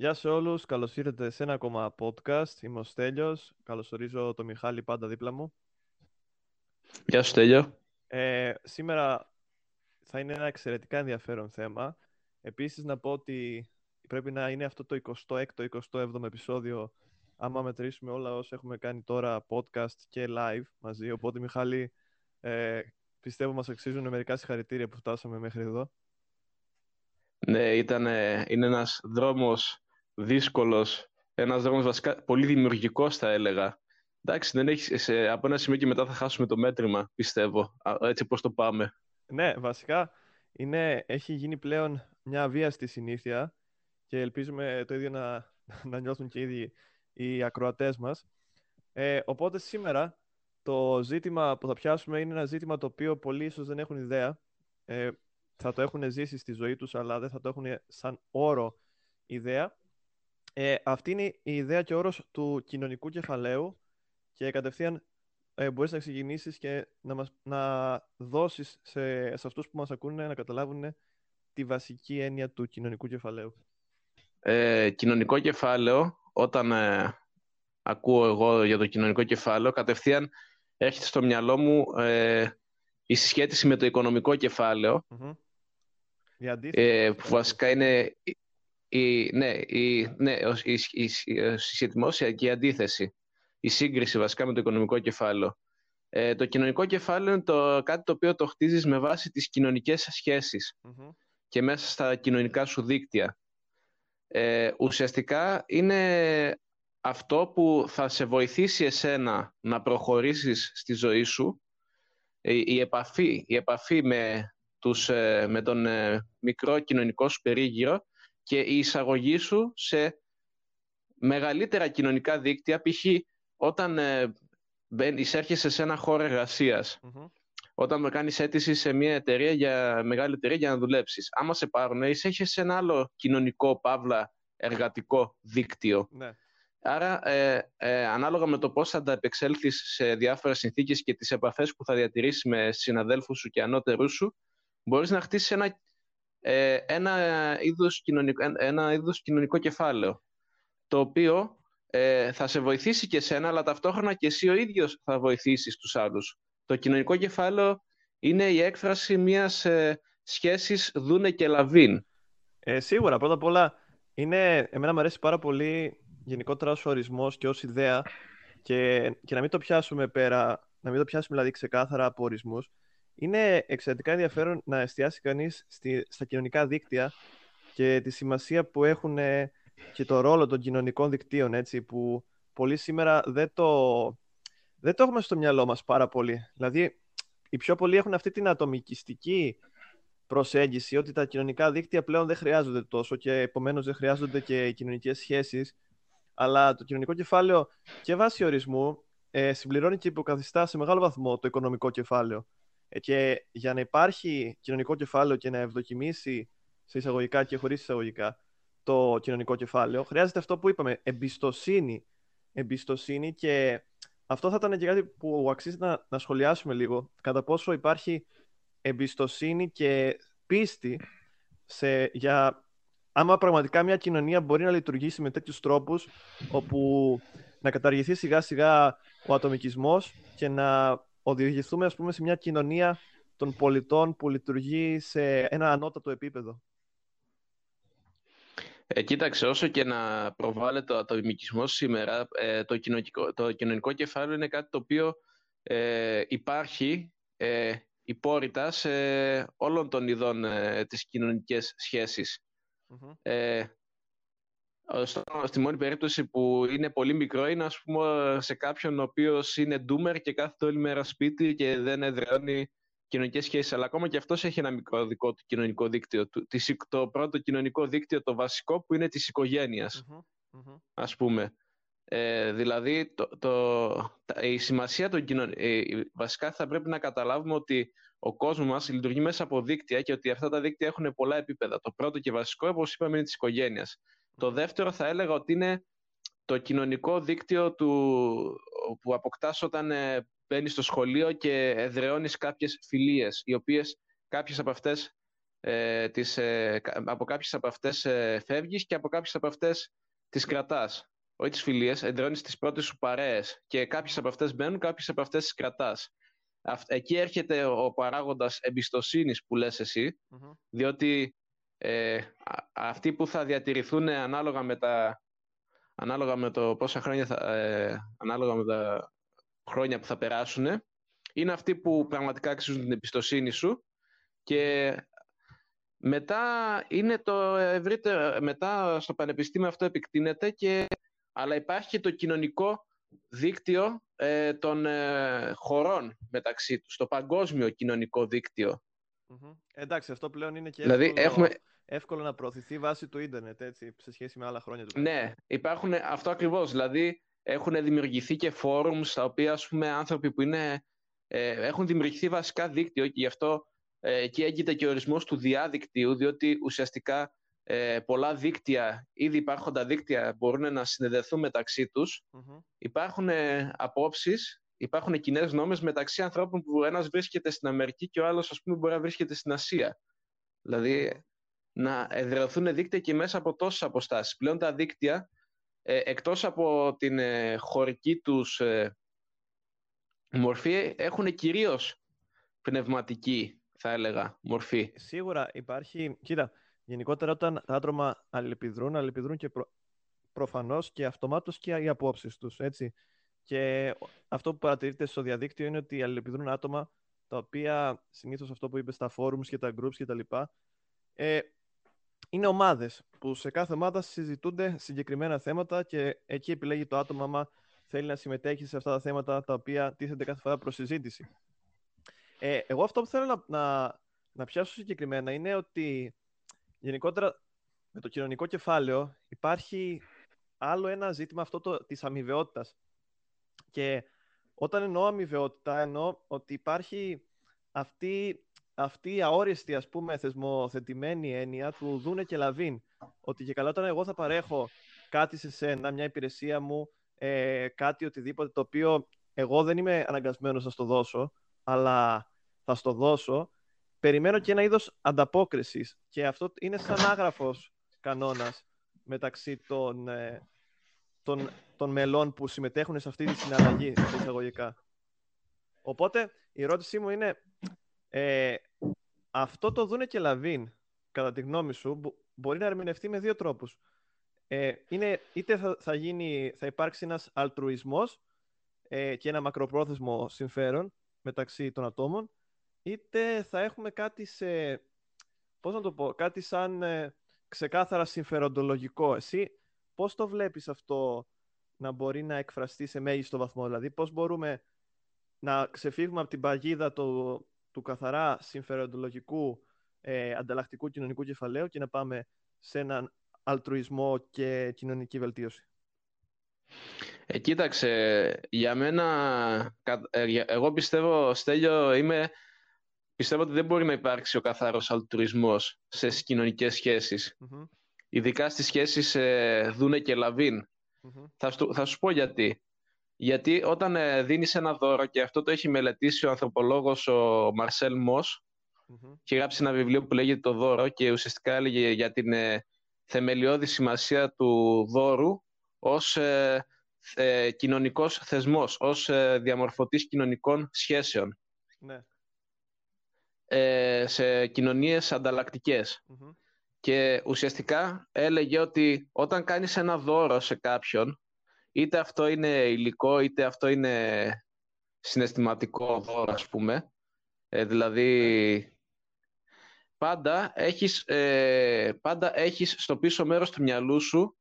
Γεια σε όλους, καλώς ήρθατε σε ένα ακόμα podcast. Είμαι ο Στέλιος, καλωσορίζω τον Μιχάλη πάντα δίπλα μου. Γεια σου Στέλιο. Ε, σήμερα θα είναι ένα εξαιρετικά ενδιαφέρον θέμα. Επίσης να πω ότι πρέπει να είναι αυτό το 26ο, 27ο επεισόδιο άμα μετρήσουμε όλα όσα έχουμε κάνει τώρα podcast και live μαζί. Οπότε Μιχάλη, ε, πιστεύω μας αξίζουν μερικά συγχαρητήρια που φτάσαμε μέχρι εδώ. Ναι, ήταν, είναι ένας δρόμος δύσκολος, ένας δρόμος βασικά πολύ δημιουργικός θα έλεγα. Εντάξει, δεν έχεις, σε, από ένα σημείο και μετά θα χάσουμε το μέτρημα, πιστεύω, έτσι πώς το πάμε. Ναι, βασικά είναι, έχει γίνει πλέον μια βία στη συνήθεια και ελπίζουμε το ίδιο να, να νιώθουν και ήδη οι ακροατές μας. Ε, οπότε σήμερα το ζήτημα που θα πιάσουμε είναι ένα ζήτημα το οποίο πολλοί ίσως δεν έχουν ιδέα. Ε, θα το έχουν ζήσει στη ζωή τους, αλλά δεν θα το έχουν σαν όρο ιδέα. Ε, αυτή είναι η ιδέα και ο όρος του κοινωνικού κεφαλαίου και κατευθείαν ε, μπορείς να ξεκινήσεις και να, μας, να δώσεις σε, σε αυτούς που μας ακούνε να καταλάβουν τη βασική έννοια του κοινωνικού κεφαλαίου. Ε, κοινωνικό κεφάλαιο, όταν ε, ακούω εγώ για το κοινωνικό κεφάλαιο, κατευθείαν έρχεται στο μυαλό μου ε, η συσχέτιση με το οικονομικό κεφάλαιο, Mm-hmm. ε, που βασικά είναι η, ναι, η, ναι, η, η, η, και η αντίθεση. Η σύγκριση βασικά με το οικονομικό κεφάλαιο. Ε, το κοινωνικό κεφάλαιο είναι το, κάτι το οποίο το χτίζεις με βάση τις κοινωνικές και μέσα στα κοινωνικά σου δίκτυα. Ε, ουσιαστικά είναι αυτό που θα σε βοηθήσει εσένα να προχωρήσεις στη ζωή σου ε, η, επαφή, η επαφή με, τους, ε, με τον μικρό κοινωνικό σου περίγυρο και η εισαγωγή σου σε μεγαλύτερα κοινωνικά δίκτυα, π.χ. όταν ε, εισέρχεσαι σε ένα χώρο εργασίας, mm-hmm. όταν κάνεις αίτηση σε μια εταιρεία για, μεγάλη εταιρεία για να δουλέψεις. Άμα σε πάρουν, εισέρχεσαι σε ένα άλλο κοινωνικό, παύλα, εργατικό δίκτυο. Ναι. Άρα, ε, ε, ανάλογα με το πώς θα τα επεξέλθεις σε διάφορες συνθήκες και τις επαφές που θα διατηρήσεις με συναδέλφους σου και ανώτερούς σου, μπορείς να χτίσεις ένα ε, ένα, είδος κοινωνικό, ένα είδος κοινωνικό κεφάλαιο, το οποίο ε, θα σε βοηθήσει και σένα, αλλά ταυτόχρονα και εσύ ο ίδιος θα βοηθήσεις τους άλλους. Το κοινωνικό κεφάλαιο είναι η έκφραση μιας ε, σχέσης δούνε και λαβίν. Ε, σίγουρα, πρώτα απ' όλα, είναι, εμένα μου αρέσει πάρα πολύ γενικότερα ως ορισμός και ως ιδέα και, και να μην το πιάσουμε πέρα, να μην το πιάσουμε δηλαδή ξεκάθαρα από ορισμούς, είναι εξαιρετικά ενδιαφέρον να εστιάσει κανείς στη, στα κοινωνικά δίκτυα και τη σημασία που έχουν ε, και το ρόλο των κοινωνικών δικτύων, έτσι, που πολλοί σήμερα δεν το, δεν το έχουμε στο μυαλό μας πάρα πολύ. Δηλαδή, οι πιο πολλοί έχουν αυτή την ατομικιστική προσέγγιση ότι τα κοινωνικά δίκτυα πλέον δεν χρειάζονται τόσο και επομένως δεν χρειάζονται και οι κοινωνικές σχέσεις, αλλά το κοινωνικό κεφάλαιο και βάσει ορισμού ε, συμπληρώνει και υποκαθιστά σε μεγάλο βαθμό το οικονομικό κεφάλαιο. Ε, και για να υπάρχει κοινωνικό κεφάλαιο και να ευδοκιμήσει σε εισαγωγικά και χωρίς εισαγωγικά το κοινωνικό κεφάλαιο, χρειάζεται αυτό που είπαμε, εμπιστοσύνη. Εμπιστοσύνη και αυτό θα ήταν και κάτι που αξίζει να, να σχολιάσουμε λίγο. Κατά πόσο υπάρχει εμπιστοσύνη και πίστη σε, για άμα πραγματικά μια κοινωνία μπορεί να λειτουργήσει με τέτοιους τρόπους όπου να καταργηθεί σιγά σιγά ο ατομικισμός και να οδηγηθούμε ας πούμε σε μια κοινωνία των πολιτών που λειτουργεί σε ένα ανώτατο επίπεδο. Ε, κοίταξε, όσο και να προβάλλεται ο ατομικισμό σήμερα, ε, το, κοινωνικό, το κοινωνικό κεφάλαιο είναι κάτι το οποίο ε, υπάρχει ε, υπόρριτα σε όλων των ειδών ε, τις κοινωνικές Ε, στη μόνη περίπτωση που είναι πολύ μικρό είναι ας πούμε σε κάποιον ο οποίος είναι ντούμερ και κάθεται όλη μέρα σπίτι και δεν εδραιώνει κοινωνικές σχέσεις. Αλλά ακόμα και αυτός έχει ένα μικρό δικό του κοινωνικό δίκτυο. Το πρώτο κοινωνικό δίκτυο, το βασικό που είναι της οικογένειας, ας πούμε. Ε, δηλαδή, το, το, η σημασία των κοινωνικών... Ε, βασικά θα πρέπει να καταλάβουμε ότι ο κόσμος μας λειτουργεί μέσα από δίκτυα και ότι αυτά τα δίκτυα έχουν πολλά επίπεδα. Το πρώτο και βασικό, όπως είπαμε, είναι της οικογένειας. Το δεύτερο θα έλεγα ότι είναι το κοινωνικό δίκτυο του, που αποκτάς όταν ε, μπαίνεις στο σχολείο και εδραιώνεις κάποιες φιλίες, οι οποίες κάποιες από αυτές ε, τις, ε, από κάποιες από αυτές ε, φεύγεις και από κάποιες από αυτές τις κρατάς. Όχι τις φιλίες, εντρώνεις τις πρώτες σου παρέες και κάποιες από αυτές μπαίνουν, κάποιες από αυτές τις κρατάς. Εκεί έρχεται ο παράγοντας εμπιστοσύνης που λες εσύ, διότι ε, αυτοί που θα διατηρηθούν ανάλογα με, τα, ανάλογα με το πόσα χρόνια θα, ε, ανάλογα με τα χρόνια που θα περάσουν, είναι αυτοί που πραγματικά αξίζουν την εμπιστοσύνη σου και μετά είναι το ευρύτερο, μετά στο πανεπιστήμιο αυτό επεκτείνεται και, αλλά υπάρχει και το κοινωνικό δίκτυο ε, των ε, χωρών μεταξύ τους, το παγκόσμιο κοινωνικό Εντάξει, αυτό πλέον είναι και δηλαδή, εύκολο, έχουμε... εύκολο να προωθηθεί βάσει του ίντερνετ, έτσι, σε σχέση με άλλα χρόνια. Του ναι, υπάρχουν αυτό ακριβώς, δηλαδή έχουν δημιουργηθεί και φόρουμ στα οποία ας πούμε, άνθρωποι που είναι, ε, έχουν δημιουργηθεί βασικά δίκτυο και γι' αυτό ε, εκεί έγκυται και ο ορισμός του διαδικτύου, διότι ουσιαστικά ε, πολλά δίκτυα, ήδη υπάρχοντα δίκτυα μπορούν να συνδεθούν μεταξύ τους. Υπάρχουν ε, απόψεις, υπάρχουν κοινές νόμες μεταξύ ανθρώπων που ένας βρίσκεται στην Αμερική και ο άλλος ας πούμε μπορεί να βρίσκεται στην Ασία. Δηλαδή να εδραιωθούν δίκτυα και μέσα από τόσες αποστάσεις. Πλέον τα δίκτυα, ε, εκτός από την ε, χωρική τους ε, μορφή, έχουν κυρίως πνευματική, θα έλεγα, μορφή. Σίγουρα υπάρχει... Κοίτα, γενικότερα όταν τα άτομα αλληλεπιδρούν, αλληλεπιδρούν και προ... προφανώς και αυτομάτως και οι απόψεις τους, έτσι. Και αυτό που παρατηρείται στο διαδίκτυο είναι ότι αλληλεπιδρούν άτομα τα οποία συνήθως αυτό που είπες στα forums και τα groups και τα λοιπά, ε, είναι ομάδες που σε κάθε ομάδα συζητούνται συγκεκριμένα θέματα και εκεί επιλέγει το άτομο άμα θέλει να συμμετέχει σε αυτά τα θέματα τα οποία τίθενται κάθε φορά προς συζήτηση. Ε, εγώ αυτό που θέλω να, να, να πιάσω συγκεκριμένα είναι ότι γενικότερα με το κοινωνικό κεφάλαιο υπάρχει άλλο ένα ζήτημα αυτό το, της αμοιβαιότητας. Και όταν εννοώ αμοιβαιότητα, εννοώ ότι υπάρχει αυτή, αυτή η αόριστη, ας πούμε, θεσμοθετημένη έννοια του δούνε και λαβίν. Ότι και καλά όταν εγώ θα παρέχω κάτι σε σένα, μια υπηρεσία μου, ε, κάτι οτιδήποτε, το οποίο εγώ δεν είμαι αναγκασμένος να στο δώσω, αλλά θα στο δώσω, περιμένω και ένα είδος ανταπόκρισης. Και αυτό είναι σαν άγραφος κανόνας μεταξύ των, ε, των, των μελών που συμμετέχουν σε αυτή τη συναλλαγή, εισαγωγικά. Οπότε, η ερώτησή μου είναι, ε, αυτό το δούνε και λαβίν, κατά τη γνώμη σου, μπορεί να ερμηνευτεί με δύο τρόπους. Ε, είναι, είτε θα, θα, γίνει, θα υπάρξει ένας αλτρουισμός ε, και ένα μακροπρόθεσμο συμφέρον μεταξύ των ατόμων, είτε θα έχουμε κάτι σε, πώς να το πω, κάτι σαν ε, ξεκάθαρα συμφεροντολογικό. Εσύ πώς το βλέπεις αυτό να μπορεί να εκφραστεί σε μέγιστο βαθμό, δηλαδή πώς μπορούμε να ξεφύγουμε από την παγίδα του, του καθαρά συμφεροντολογικού ε, ανταλλακτικού κοινωνικού κεφαλαίου και να πάμε σε έναν αλτρουισμό και κοινωνική βελτίωση; Ε, κοίταξε, για μένα, ε, εγώ πιστεύω, Στέλιο, είμαι πιστεύω ότι δεν μπορεί να υπάρξει ο καθαρός αλτουρισμός σε κοινωνικές σχέσεις. Ειδικά στις σχέσεις ε, Δούνε και λαβιν Θα, θα σου πω γιατί. Γιατί όταν ε, δίνεις ένα δώρο, και αυτό το έχει μελετήσει ο ανθρωπολόγος ο Μαρσέλ Μος, και γράψει ένα βιβλίο που λέγεται «Το δώρο» και ουσιαστικά έλεγε για την ε, θεμελιώδη σημασία του δώρου ως ε, ε, κοινωνικός θεσμός, ως ε, διαμορφωτής κοινωνικών σχέσεων. Ναι. Ε, σε κοινωνίες Και ουσιαστικά έλεγε ότι όταν κάνεις ένα δώρο σε κάποιον, είτε αυτό είναι υλικό, είτε αυτό είναι συναισθηματικό δώρο, ας πούμε, ε, δηλαδή πάντα έχεις, ε, πάντα έχεις στο πίσω μέρος του μυαλού σου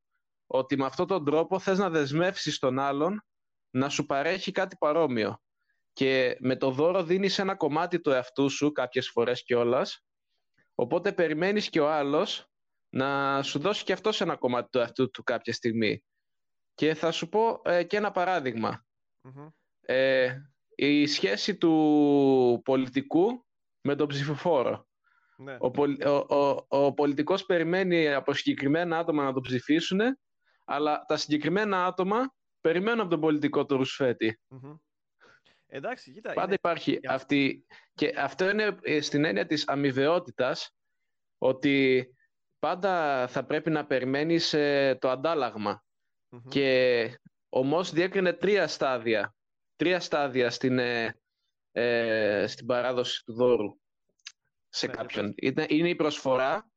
ότι με αυτόν τον τρόπο θες να δεσμεύσεις τον άλλον να σου παρέχει κάτι παρόμοιο και με το δώρο δίνεις ένα κομμάτι του εαυτού σου κάποιες φορές κιόλας. Οπότε περιμένεις και ο άλλος να σου δώσει και αυτός ένα κομμάτι του εαυτού του κάποια στιγμή. Και θα σου πω ε, και ένα παραδειγμα Ε, η σχέση του πολιτικού με τον ψηφοφόρο. Ναι. Ο, ο, ο, ο, πολιτικός περιμένει από συγκεκριμένα άτομα να τον ψηφίσουν, αλλά τα συγκεκριμένα άτομα περιμένουν από τον πολιτικό του ρουσφετη Εντάξει, κοίτα. Πάντα υπάρχει αυτή. Και αυτό είναι ε, στην έννοια της αμοιβαιότητας. ότι πάντα θα πρέπει να περιμένεις ε, το ανταλλαγμα Και ο Μος διέκρινε τρία στάδια, τρία στάδια στην, ε, ε, στην παράδοση του δώρου σε ναι, κάποιον. Είναι, είναι η προσφορά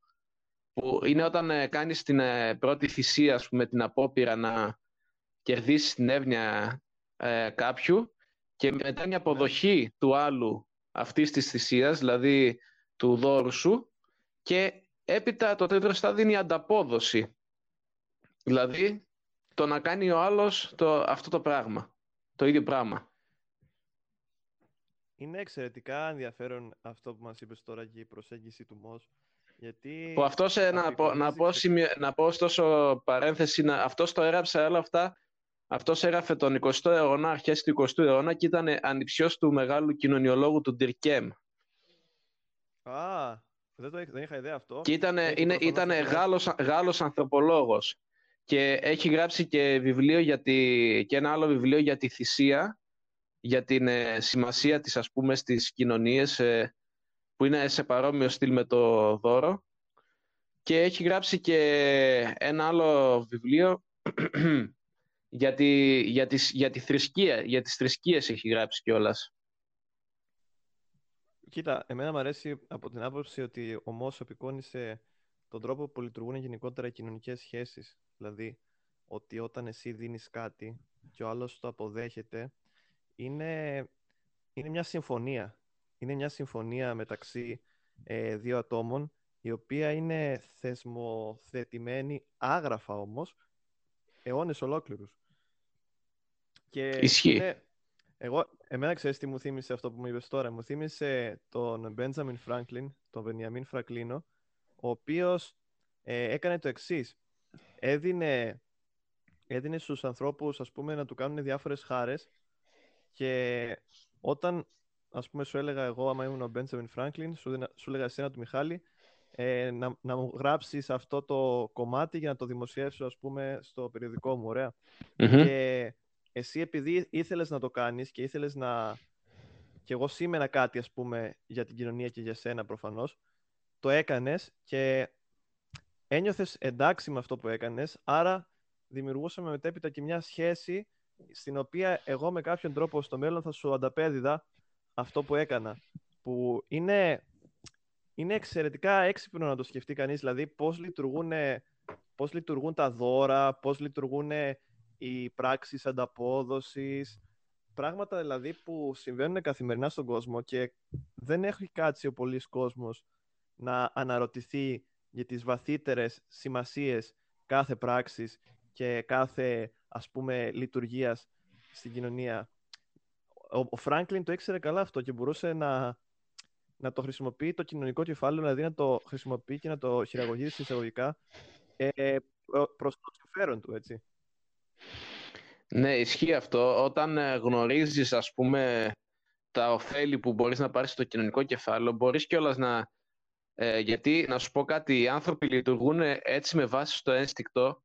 που είναι όταν ε, κάνεις την ε, πρώτη θυσία, ας πούμε, την απόπειρα να κερδίσεις την εύνοια ε, κάποιου και μετά μια αποδοχή του άλλου αυτής της θυσίας, δηλαδή του δώρου σου και έπειτα το τέτοιο στάδιο είναι η ανταπόδοση. Δηλαδή το να κάνει ο άλλος το, αυτό το πράγμα, το ίδιο πράγμα. Είναι εξαιρετικά ενδιαφέρον αυτό που μας είπες τώρα και η προσέγγιση του ΜΟΣ. Γιατί που αυτός, να, πω, να, πω, να πω ωστόσο παρένθεση, να, αυτός το έγραψε όλα αυτά, αυτός έγραφε τον 20ο αιώνα, αρχές του 20ου αιώνα και ήταν ανιψιός του μεγάλου κοινωνιολόγου του Ντυρκέμ. Α, δεν, το, δεν είχα ιδέα αυτό. Και ήταν, είναι, ήταν Γάλλος, Γάλλος ανθρωπολόγος και έχει γράψει και, βιβλίο για τη, και ένα άλλο βιβλίο για τη θυσία, για την ε, σημασία της ας πούμε στις κοινωνίες ε, που είναι σε παρόμοιο στυλ με το δώρο και έχει γράψει και ένα άλλο βιβλίο για τη, για, τις, για τη θρησκεία, για τις θρησκείες έχει γράψει κιόλας. Κοίτα, εμένα μου αρέσει από την άποψη ότι ο Μόσο απεικόνισε τον τρόπο που λειτουργούν γενικότερα οι κοινωνικές σχέσεις. Δηλαδή, ότι όταν εσύ δίνεις κάτι και ο άλλος το αποδέχεται, είναι, είναι μια συμφωνία. Είναι μια συμφωνία μεταξύ ε, δύο ατόμων, η οποία είναι θεσμοθετημένη, άγραφα όμως, αιώνες ολόκληρους. Και Ισχύει. Εγώ, εμένα ξέρεις τι μου θύμισε αυτό που μου είπες τώρα. Μου θύμισε τον Μπέντζαμιν Φράγκλιν, τον Βενιαμίν Φρακλίνο, ο οποίος ε, έκανε το εξής. Έδινε, έδινε στους ανθρώπους, ας πούμε, να του κάνουν διάφορες χάρες και όταν, ας πούμε, σου έλεγα εγώ, άμα ήμουν ο Μπέντζαμιν Φράγκλιν, σου, σου έλεγα εσένα του Μιχάλη, ε, να, να μου γράψεις αυτό το κομμάτι για να το δημοσιεύσω, ας πούμε, στο περιοδικό μου, ωραια Και εσύ επειδή ήθελες να το κάνεις και ήθελες να... και εγώ σήμαινα κάτι ας πούμε για την κοινωνία και για σένα προφανώς, το έκανες και ένιωθες εντάξει με αυτό που έκανες, άρα δημιουργούσαμε μετέπειτα και μια σχέση στην οποία εγώ με κάποιον τρόπο στο μέλλον θα σου ανταπέδιδα αυτό που έκανα. Που είναι, είναι εξαιρετικά έξυπνο να το σκεφτεί κανείς, δηλαδή πώς λειτουργούν, πώς λειτουργούν τα δώρα, πώς λειτουργούν οι πράξεις ανταπόδοσης, πράγματα δηλαδή που συμβαίνουν καθημερινά στον κόσμο και δεν έχει κάτσει ο πολλής κόσμος να αναρωτηθεί για τις βαθύτερες σημασίες κάθε πράξης και κάθε ας πούμε λειτουργίας στην κοινωνία. Ο Φράγκλιν το ήξερε καλά αυτό και μπορούσε να, να το χρησιμοποιεί το κοινωνικό κεφάλαιο, δηλαδή να το χρησιμοποιεί και να το χειραγωγήσει εισαγωγικά ε, προς το συμφέρον του, έτσι. Ναι, ισχύει αυτό. Όταν ε, γνωρίζεις, ας πούμε, τα ωφέλη που μπορείς να πάρεις στο κοινωνικό κεφάλαιο, μπορείς κιόλας να... Ε, γιατί, να σου πω κάτι, οι άνθρωποι λειτουργούν έτσι με βάση στο ένστικτο,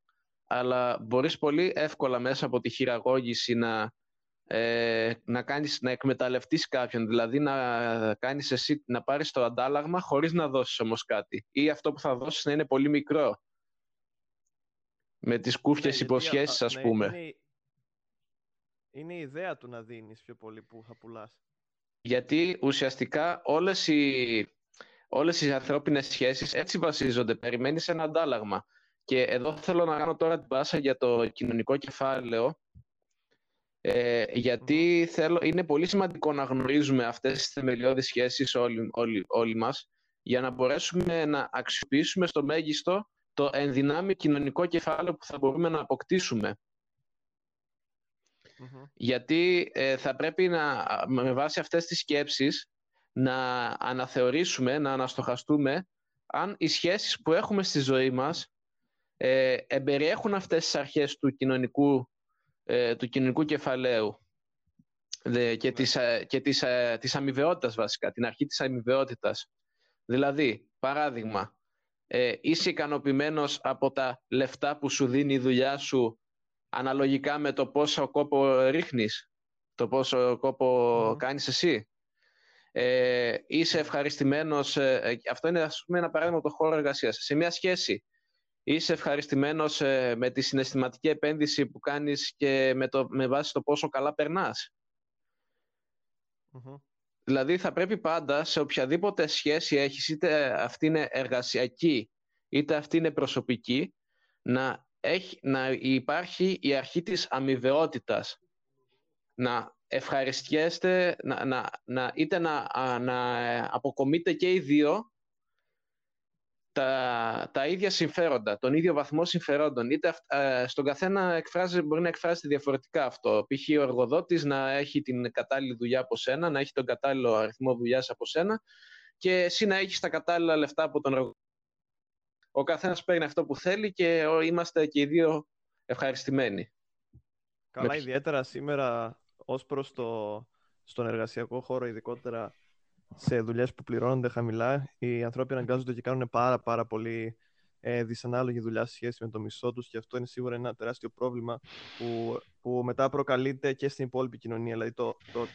αλλά μπορείς πολύ εύκολα μέσα από τη χειραγώγηση να, ε, να, κάνεις, να εκμεταλλευτείς κάποιον, δηλαδή να, κάνεις εσύ, να πάρεις το αντάλλαγμα χωρίς να δώσεις όμως κάτι. Ή αυτό που θα δώσεις να είναι πολύ μικρό. Με τις κούφιες ναι, υποσχέσεις, ας ναι, πούμε. Είναι η ιδέα του να δίνεις πιο πολύ που θα πουλάς. Γιατί ουσιαστικά όλες οι, όλες οι ανθρώπινες σχέσεις έτσι βασίζονται. Περιμένεις ένα αντάλλαγμα. Και εδώ θέλω να κάνω τώρα την πάσα για το κοινωνικό κεφάλαιο. Ε, γιατί θέλω, είναι πολύ σημαντικό να γνωρίζουμε αυτές τις θεμελιώδεις σχέσεις όλοι, όλοι, όλοι μας για να μπορέσουμε να αξιοποιήσουμε στο μέγιστο το ενδυνάμει κοινωνικό κεφάλαιο που θα μπορούμε να αποκτήσουμε. Γιατί ε, θα πρέπει να, με βάση αυτές τις σκέψεις να αναθεωρήσουμε, να αναστοχαστούμε αν οι σχέσεις που έχουμε στη ζωή μας ε, εμπεριέχουν αυτές τις αρχές του κοινωνικού, ε, του κοινωνικού κεφαλαίου και, της, ε, και της, ε, της αμοιβαιότητας βασικά, την αρχή της αμοιβαιότητας. Δηλαδή, παράδειγμα, ε, είσαι ικανοποιημένος από τα λεφτά που σου δίνει η δουλειά σου αναλογικά με το πόσο κόπο ρίχνεις, το πόσο κόπο mm. κάνεις εσύ; ε, είσαι ευχαριστημένος, ε, αυτό είναι ας πούμε, ένα παράδειγμα το χώρο εργασίας. Σε μια σχέση είσαι ευχαριστημένος ε, με τη συναισθηματική επένδυση που κάνεις και με, το, με βάση το πόσο καλά περνάς; Δηλαδή θα πρέπει πάντα σε οποιαδήποτε σχέση έχεις, είτε αυτή είναι εργασιακή, είτε αυτή είναι προσωπική, να, έχει, να υπάρχει η αρχή της αμοιβαιότητας. Να ευχαριστιέστε, να, να, να, είτε να, να αποκομείτε και οι δύο τα, τα ίδια συμφέροντα, τον ίδιο βαθμό συμφερόντων. Είτε ε, στον καθένα εκφράζει, μπορεί να εκφράζεται διαφορετικά αυτό. Π.χ. ο εργοδότης να έχει την κατάλληλη δουλειά από σένα, να έχει τον κατάλληλο αριθμό δουλειάς από σένα και εσύ να έχεις τα κατάλληλα λεφτά από τον εργοδότη. Ο καθένας παίρνει αυτό που θέλει και είμαστε και οι δύο ευχαριστημένοι. Καλά, ιδιαίτερα σήμερα ως προς το, στον εργασιακό χώρο, ειδικότερα σε δουλειές που πληρώνονται χαμηλά, οι άνθρωποι αναγκάζονται και κάνουν πάρα, πάρα πολύ ε, δυσανάλογη δουλειά σε σχέση με το μισθό τους και αυτό είναι σίγουρα ένα τεράστιο πρόβλημα που, που μετά προκαλείται και στην υπόλοιπη κοινωνία. Δηλαδή, το, το,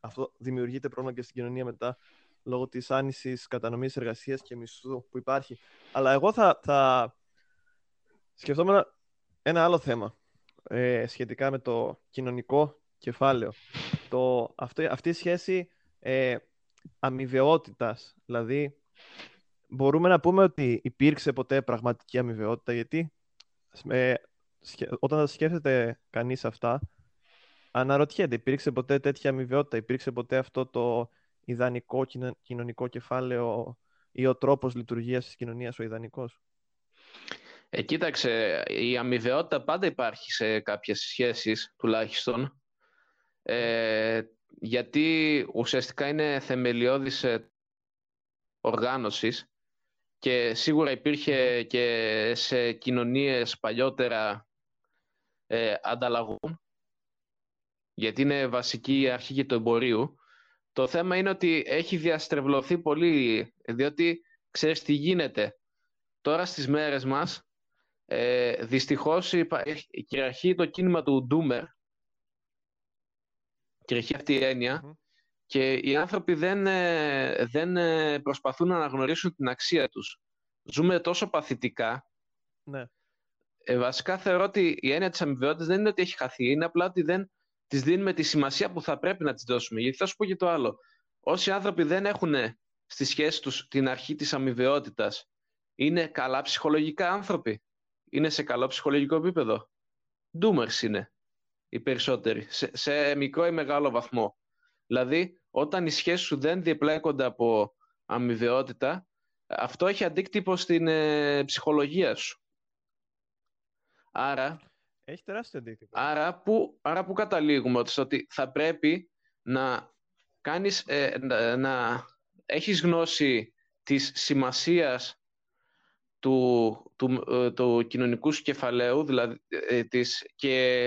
αυτό δημιουργείται πρόβλημα και στην κοινωνία μετά λόγω της άνησης κατανομής εργασίας και μισθού που υπάρχει. Αλλά εγώ θα, θα σκεφτόμουν ένα άλλο θέμα ε, σχετικά με το κοινωνικό κεφάλαιο. Το, αυτή, αυτή η σχέση ε, αμοιβαιότητας. Δηλαδή, μπορούμε να πούμε ότι υπήρξε ποτέ πραγματική αμοιβαιότητα, γιατί ε, όταν τα σκέφτεται κανείς αυτά, αναρωτιέται, υπήρξε ποτέ τέτοια αμοιβαιότητα, υπήρξε ποτέ αυτό το ιδανικό κοινωνικό κεφάλαιο ή ο τρόπος λειτουργίας της κοινωνίας ο ιδανικός; Ε, κοίταξε, η αμοιβαιότητα πάντα υπάρχει σε κάποιες σχέσεις, τουλάχιστον. Ε, γιατί ουσιαστικά είναι θεμελιώδης ε, οργάνωσης και σίγουρα υπήρχε και σε κοινωνίες παλιότερα ε, ανταλλαγών γιατί είναι βασική αρχή και του εμπορίου. Το θέμα είναι ότι έχει διαστρεβλωθεί πολύ, διότι ξέρεις τι γίνεται. Τώρα στις μέρες μας, ε, δυστυχώς κυριαρχεί το κίνημα του Ντούμερ, κυριαρχεί αυτή η εννοια και οι άνθρωποι δεν, ε, δεν ε, προσπαθούν να αναγνωρίσουν την αξία τους. Ζούμε τόσο παθητικά. Ναι. Ε, βασικά θεωρώ ότι η έννοια της αμοιβαιότητας δεν είναι ότι έχει χαθεί, είναι απλά ότι δεν τις δίνουμε τη σημασία που θα πρέπει να τις δώσουμε. Γιατί θα σου πω και το άλλο. Όσοι άνθρωποι δεν έχουν στη σχέση τους την αρχή της αμοιβαιότητας, είναι καλά ψυχολογικά άνθρωποι. Είναι σε καλό ψυχολογικό επίπεδο. Ντούμερς είναι οι περισσότεροι, σε, σε μικρό ή μεγάλο βαθμό. Δηλαδή, όταν οι σχέσεις σου δεν διεπλέκονται από αμοιβαιότητα, αυτό έχει αντίκτυπο στην ε, ψυχολογία σου. Άρα, έχει τεράστιο αντίκτυπο. Άρα, που, άρα που καταλήγουμε ότι θα πρέπει να κάνεις, ε, να, να έχεις γνώση της σημασίας του, του, ε, του κοινωνικού σου κεφαλαίου δηλαδή, της, και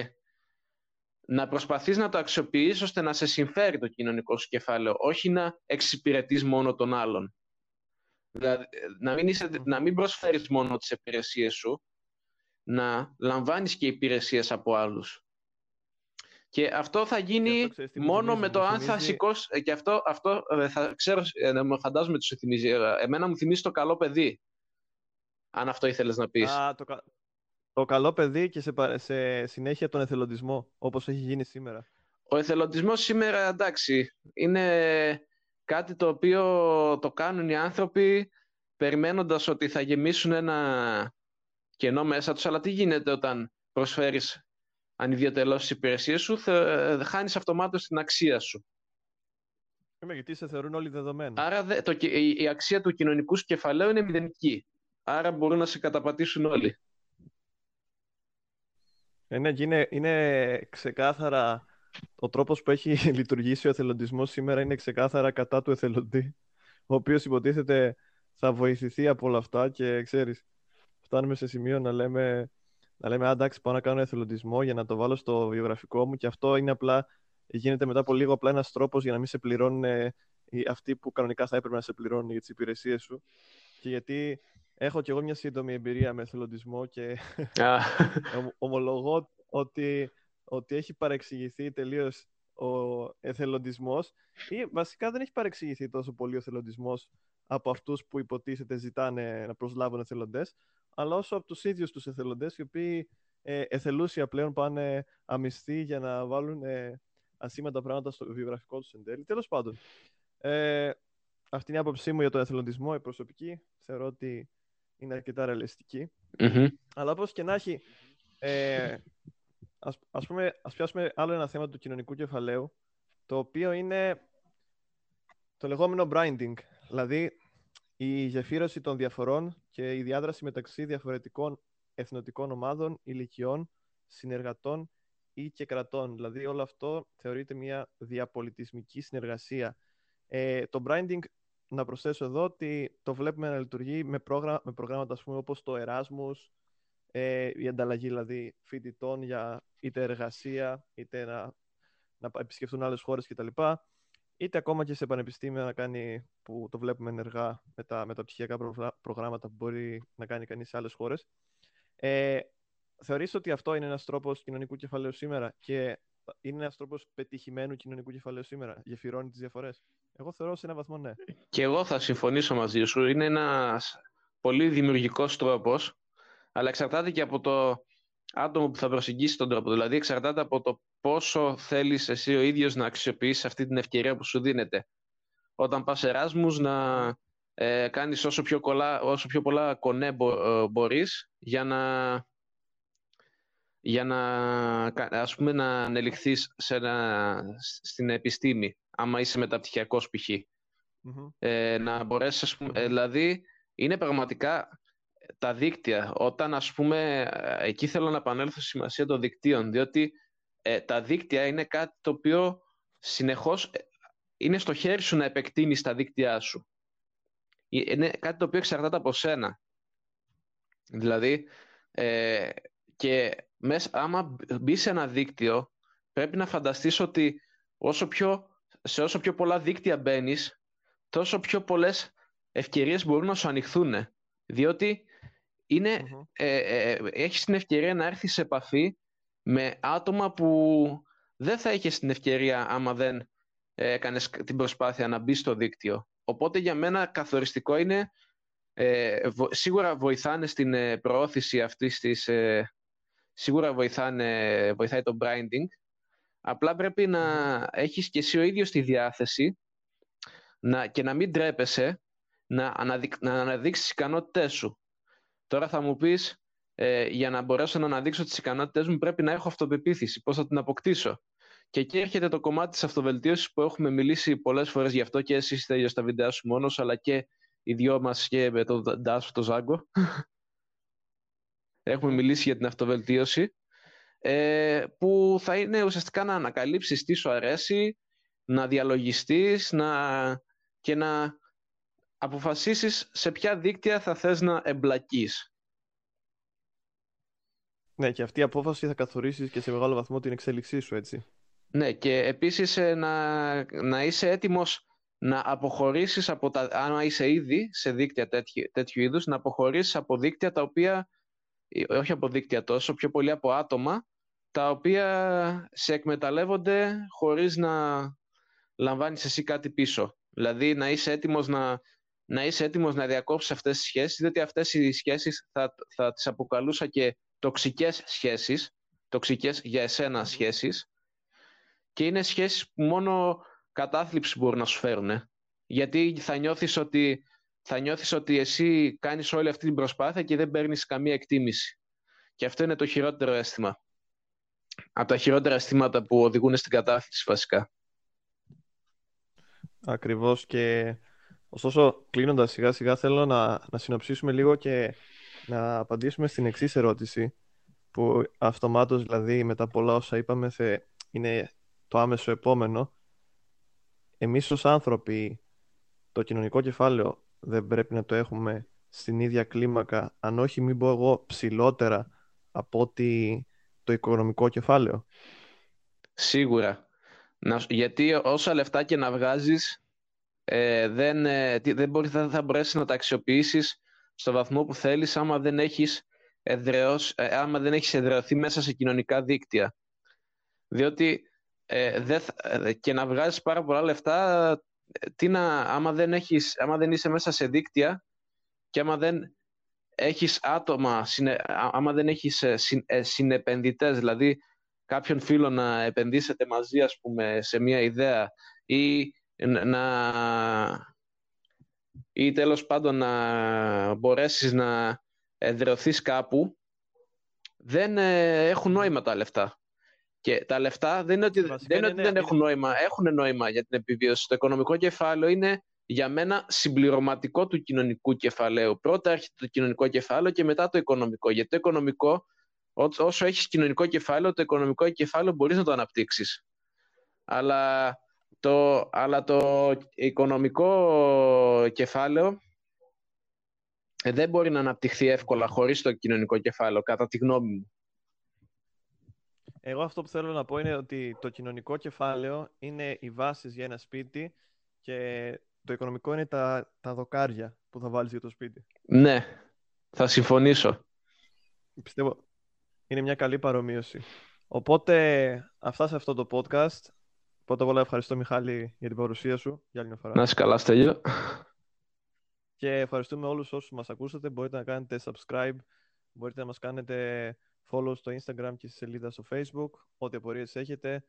να προσπαθείς να το αξιοποιείς ώστε να σε συμφέρει το κοινωνικό σου κεφάλαιο, όχι να εξυπηρετείς μόνο τον άλλον. Δηλαδή, να μην, είσαι, να μην προσφέρεις μόνο τις υπηρεσίες σου, να λαμβάνεις και υπηρεσίες από άλλους. Και αυτό θα γίνει μόνο με το αν θα σηκώσει. Ε, και αυτό, αυτό ε, θα ξέρω, ε, φαντάζομαι τι σου θυμίζει. Εμένα μου θυμίζει το καλό παιδί. Αν αυτό ήθελες να πεις. Α, το, το καλό παιδί και σε, σε συνέχεια τον εθελοντισμό, όπως έχει γίνει σήμερα. Ο εθελοντισμός σήμερα, εντάξει, είναι κάτι το οποίο το κάνουν οι άνθρωποι περιμένοντας ότι θα γεμίσουν ένα κενό μέσα τους, αλλά τι γίνεται όταν προσφέρεις ανιδιοτελώς τις υπηρεσίες σου, θα χάνεις αυτομάτως την αξία σου. Είμαι, γιατί σε θεωρούν όλοι δεδομένα. Άρα το, η, αξία του κοινωνικού σου κεφαλαίου είναι μηδενική. Άρα μπορούν να σε καταπατήσουν όλοι. Ε, ναι, είναι, είναι ξεκάθαρα ο τρόπος που έχει λειτουργήσει ο εθελοντισμός σήμερα είναι ξεκάθαρα κατά του εθελοντή, ο οποίος υποτίθεται θα βοηθηθεί από όλα αυτά και ξέρεις, φτάνουμε σε σημείο να λέμε, να λέμε εντάξει πάω να κάνω εθελοντισμό για να το βάλω στο βιογραφικό μου και αυτό είναι απλά, γίνεται μετά από λίγο απλά ένας τρόπος για να μην σε πληρώνουν αυτοί που κανονικά θα έπρεπε να σε πληρώνουν για τις υπηρεσίες σου. Και γιατί Έχω κι εγώ μια σύντομη εμπειρία με εθελοντισμό και ομολογώ ότι, ότι έχει παρεξηγηθεί τελείως ο εθελοντισμός ή βασικά δεν έχει παρεξηγηθεί τόσο πολύ ο εθελοντισμός από αυτούς που υποτίθεται ζητάνε να προσλάβουν εθελοντές, αλλά όσο από τους ίδιους τους εθελοντές, οι οποίοι ε, εθελούσια πλέον πάνε αμυστοί για να βάλουν ε, ασήμαντα πράγματα στο βιογραφικό τους εν τέλει. Τέλος πάντων, ε, αυτή είναι η άποψή μου για τον εθελοντισμό, η προσωπική. Θεωρώ ότι είναι αρκετά ρεαλιστική. Αλλά όπως και να έχει, ε, ας, ας, πούμε, ας πιάσουμε άλλο ένα θέμα του κοινωνικού κεφαλαίου, το οποίο είναι το λεγόμενο branding. Δηλαδή, η γεφύρωση των διαφορών και η διάδραση μεταξύ διαφορετικών εθνοτικών ομάδων, ηλικιών, συνεργατών ή και κρατών. Δηλαδή όλο αυτό θεωρείται μια διαπολιτισμική συνεργασία. Ε, το branding, να προσθέσω εδώ, ότι το βλέπουμε να λειτουργεί με, πρόγραμμα, με προγράμματα ας πούμε, όπως το Erasmus, ε, η ανταλλαγή δηλαδή φοιτητών για είτε εργασία, είτε να, να επισκεφτούν άλλες χώρες κτλ είτε ακόμα και σε πανεπιστήμια να κάνει, που το βλέπουμε ενεργά με τα μεταπτυχιακά προγράμματα που μπορεί να κάνει κανείς σε άλλες χώρες. Ε, θεωρείς ότι αυτό είναι ένας τρόπος κοινωνικού κεφαλαίου σήμερα και είναι ένας τρόπος πετυχημένου κοινωνικού κεφαλαίου σήμερα, γεφυρώνει τις διαφορές. Εγώ θεωρώ σε έναν βαθμό ναι. Και εγώ θα συμφωνήσω μαζί σου. Είναι ένας πολύ δημιουργικός τρόπος, αλλά εξαρτάται και από το άτομο που θα προσεγγίσει τον τρόπο. Δηλαδή εξαρτάται από το πόσο θέλεις εσύ ο ίδιος να αξιοποιήσεις αυτή την ευκαιρία που σου δίνεται. Όταν πας Εράσμους να ε, κάνεις όσο πιο, κολλά, όσο πιο πολλά κονέ μπο, ε, μπορείς για να, για να, ας πούμε, να ανελιχθείς σε στην επιστήμη, άμα είσαι μεταπτυχιακός π.χ. Ε, να μπορέσεις, ας πούμε, ε, δηλαδή, είναι πραγματικά τα δίκτυα. Όταν, ας πούμε, ε, εκεί θέλω να επανέλθω στη σημασία των δικτύων, διότι ε, τα δίκτυα είναι κάτι το οποίο συνεχώς ε, είναι στο χέρι σου να επεκτείνεις τα δίκτυά σου. Ε, είναι κάτι το οποίο εξαρτάται από σένα. Δηλαδή, ε, και μέσα, άμα μπει σε ένα δίκτυο, πρέπει να φανταστείς ότι όσο πιο, σε όσο πιο πολλά δίκτυα μπαίνεις, τόσο πιο πολλές ευκαιρίες μπορούν να σου ανοιχθούν. Διότι είναι, ε, έχεις την ευκαιρία να έρθεις σε επαφή με άτομα που δεν θα είχες την ευκαιρία άμα δεν έκανες την προσπάθεια να μπεις στο δίκτυο. Οπότε για μένα καθοριστικό είναι, ε, σίγουρα βοηθάνε στην ε, προώθηση αυτής της, ε, σίγουρα βοηθάνε, βοηθάει το branding, απλά πρέπει να έχεις και εσύ ο ίδιος τη διάθεση να, και να μην τρέπεσαι να, αναδείξεις, να αναδείξεις τις ικανότητές σου. Τώρα θα μου πεις, ε, για να μπορέσω να αναδείξω τις ικανότητες μου πρέπει να έχω αυτοπεποίθηση, πώς θα την αποκτήσω; Και εκεί έρχεται το κομμάτι της αυτοβελτίωσης που έχουμε μιλήσει πολλές φορές γι' αυτό και εσύ είστε στα βιντεά σου μόνος, αλλά και οι δυο μας και με τον Ντάσο, τον Ζάγκο. Έχουμε μιλήσει για την αυτοβελτίωση, ε, που θα είναι ουσιαστικά να ανακαλύψεις τι σου αρέσει, να διαλογιστείς να... και να αποφασίσεις σε ποια δίκτυα θα θες να εμπλακείς. Ναι, και αυτή η απόφαση θα καθορίσεις και σε μεγάλο βαθμό την εξέλιξή σου, έτσι. Ναι, και επίσης ε, να, να είσαι έτοιμος να αποχωρήσεις από τα, αν είσαι ήδη σε δίκτυα τέτοιου, τέτοιου είδους, να αποχωρήσεις από δίκτυα τα οποία, ε, όχι από δίκτυα τόσο, πιο πολύ από άτομα, τα οποία σε εκμεταλλεύονται χωρίς να λαμβάνεις εσύ κάτι πίσω. Δηλαδή να είσαι έτοιμος να, να, είσαι έτοιμος να διακόψεις αυτές τις σχέσεις, διότι αυτές οι σχέσεις θα, θα τις αποκαλούσα και τοξικές σχέσεις, τοξικές για εσένα σχέσεις και είναι σχέσεις που μόνο κατάθλιψη μπορούν να σου φέρουν. Γιατί θα νιώθεις ότι, θα νιώθεις ότι εσύ κάνεις όλη αυτή την προσπάθεια και δεν παίρνεις καμία εκτίμηση. Και αυτό είναι το χειρότερο αίσθημα. Από τα χειρότερα αισθήματα που οδηγούν στην κατάθλιψη βασικά. Ακριβώς και ωστόσο κλείνοντας σιγά σιγά θέλω να, να συνοψίσουμε λίγο και να απαντήσουμε στην εξής ερώτηση που αυτομάτως δηλαδή μετά πολλά όσα είπαμε είναι το άμεσο επόμενο. Εμείς ως άνθρωποι το κοινωνικό κεφάλαιο δεν πρέπει να το έχουμε στην ίδια κλίμακα, αν όχι μην πω εγώ ψηλότερα από ότι το οικονομικό κεφάλαιο. Σίγουρα. γιατί όσα λεφτά και να βγάζεις ε, δεν, ε, δεν, μπορεί, θα, θα μπορέσεις να τα αξιοποιήσεις στο βαθμό που θέλεις άμα δεν έχεις, εδραιώσει, ε, άμα δεν έχεις εδραιωθεί μέσα σε κοινωνικά δίκτυα. Διότι ε, δε, ε, και να βγάζεις πάρα πολλά λεφτά, ε, τι να, άμα, δεν έχεις, άμα δεν είσαι μέσα σε δίκτυα και άμα δεν έχεις άτομα, συνε, άμα δεν έχεις συν, συνεπενδυτές, δηλαδή κάποιον φίλο να επενδύσετε μαζί, ας πούμε, σε μια ιδέα ή να ή τέλος πάντων να μπορέσεις να εδρεωθείς κάπου, δεν έχουν νόημα τα λεφτά. Και τα λεφτά δεν είναι ότι, δεν, είναι ότι δεν έχουν νόημα, έχουν νόημα για την επιβίωση. Το οικονομικό κεφάλαιο είναι για μένα συμπληρωματικό του κοινωνικού κεφαλαίου. Πρώτα έρχεται το κοινωνικό κεφάλαιο και μετά το οικονομικό. Γιατί το οικονομικό, όσο έχεις κοινωνικό κεφάλαιο, το οικονομικό κεφάλαιο μπορείς να το αναπτύξεις. Αλλά το, αλλά το οικονομικό κεφάλαιο δεν μπορεί να αναπτυχθεί εύκολα χωρίς το κοινωνικό κεφάλαιο, κατά τη γνώμη μου. Εγώ αυτό που θέλω να πω είναι ότι το κοινωνικό κεφάλαιο είναι οι βάσεις για ένα σπίτι και το οικονομικό είναι τα, τα δοκάρια που θα βάλεις για το σπίτι. Ναι, θα συμφωνήσω. Πιστεύω, είναι μια καλή παρομοίωση. Οπότε, αυτά σε αυτό το podcast. Πρώτα απ' όλα ευχαριστώ Μιχάλη για την παρουσία σου για άλλη μια φορά. Να είσαι καλά, Στέλιο. Και ευχαριστούμε όλους όσους μας ακούσατε. Μπορείτε να κάνετε subscribe, μπορείτε να μας κάνετε follow στο Instagram και στη σελίδα στο Facebook. Ό,τι απορίες έχετε,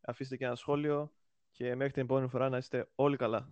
αφήστε και ένα σχόλιο και μέχρι την επόμενη φορά να είστε όλοι καλά.